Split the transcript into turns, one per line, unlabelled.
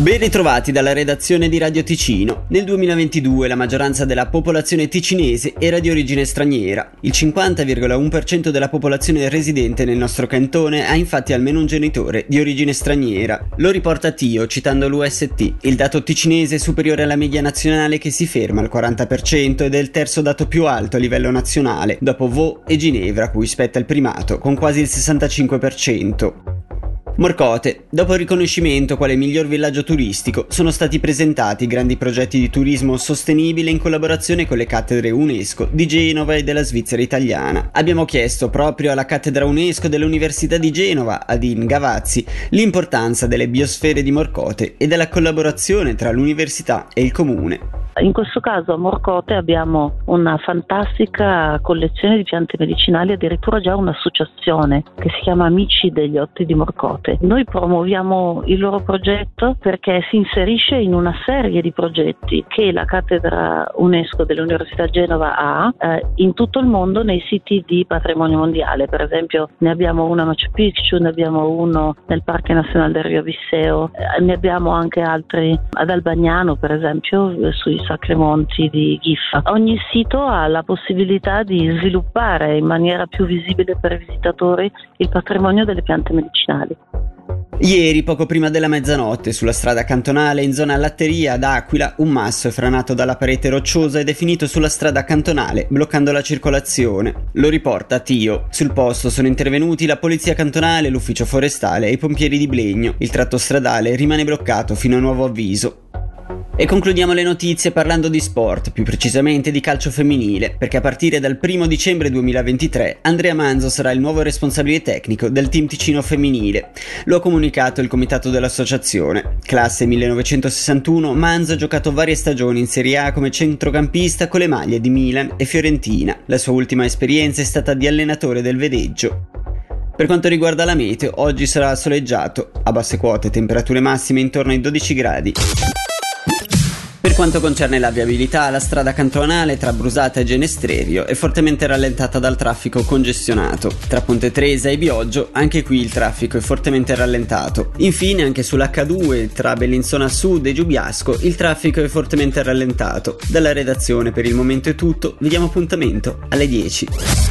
Ben ritrovati dalla redazione di Radio Ticino. Nel 2022 la maggioranza della popolazione ticinese era di origine straniera. Il 50,1% della popolazione residente nel nostro cantone ha infatti almeno un genitore di origine straniera. Lo riporta Tio citando l'UST. Il dato ticinese è superiore alla media nazionale che si ferma al 40% ed è il terzo dato più alto a livello nazionale, dopo Vaud e Ginevra, cui spetta il primato, con quasi il 65%. Morcote, dopo il riconoscimento quale miglior villaggio turistico, sono stati presentati grandi progetti di turismo sostenibile in collaborazione con le cattedre UNESCO di Genova e della Svizzera italiana. Abbiamo chiesto proprio alla cattedra UNESCO dell'Università di Genova, Adin Gavazzi, l'importanza delle biosfere di Morcote e della collaborazione tra l'università e il comune.
In questo caso a Morcote abbiamo una fantastica collezione di piante medicinali, addirittura già un'associazione che si chiama Amici degli Otti di Morcote. Noi promuoviamo il loro progetto perché si inserisce in una serie di progetti che la cattedra UNESCO dell'Università Genova ha eh, in tutto il mondo nei siti di patrimonio mondiale. Per esempio ne abbiamo uno a Machu Picchu, ne abbiamo uno nel Parco Nazionale del Rio Visseo, eh, ne abbiamo anche altri ad Albagnano per esempio sui Sacremonti di Giffa. Ogni sito ha la possibilità di sviluppare in maniera più visibile per i visitatori il patrimonio delle piante medicinali.
Ieri, poco prima della mezzanotte, sulla strada cantonale in zona Latteria ad Aquila, un masso è franato dalla parete rocciosa ed è finito sulla strada cantonale, bloccando la circolazione. Lo riporta Tio. Sul posto sono intervenuti la polizia cantonale, l'ufficio forestale e i pompieri di Blegno. Il tratto stradale rimane bloccato fino a nuovo avviso. E concludiamo le notizie parlando di sport, più precisamente di calcio femminile, perché a partire dal 1 dicembre 2023 Andrea Manzo sarà il nuovo responsabile tecnico del team Ticino femminile. Lo ha comunicato il comitato dell'associazione. Classe 1961, Manzo ha giocato varie stagioni in Serie A come centrocampista con le maglie di Milan e Fiorentina. La sua ultima esperienza è stata di allenatore del Vedeggio. Per quanto riguarda la meteo, oggi sarà soleggiato, a basse quote temperature massime intorno ai 12 gradi. Per quanto concerne la viabilità, la strada cantonale tra Brusata e Genestrerio è fortemente rallentata dal traffico congestionato. Tra Ponte Tresa e Bioggio, anche qui il traffico è fortemente rallentato. Infine, anche sull'H2 tra Bellinzona Sud e Giubiasco, il traffico è fortemente rallentato. Dalla redazione per il momento è tutto, vi diamo appuntamento alle 10.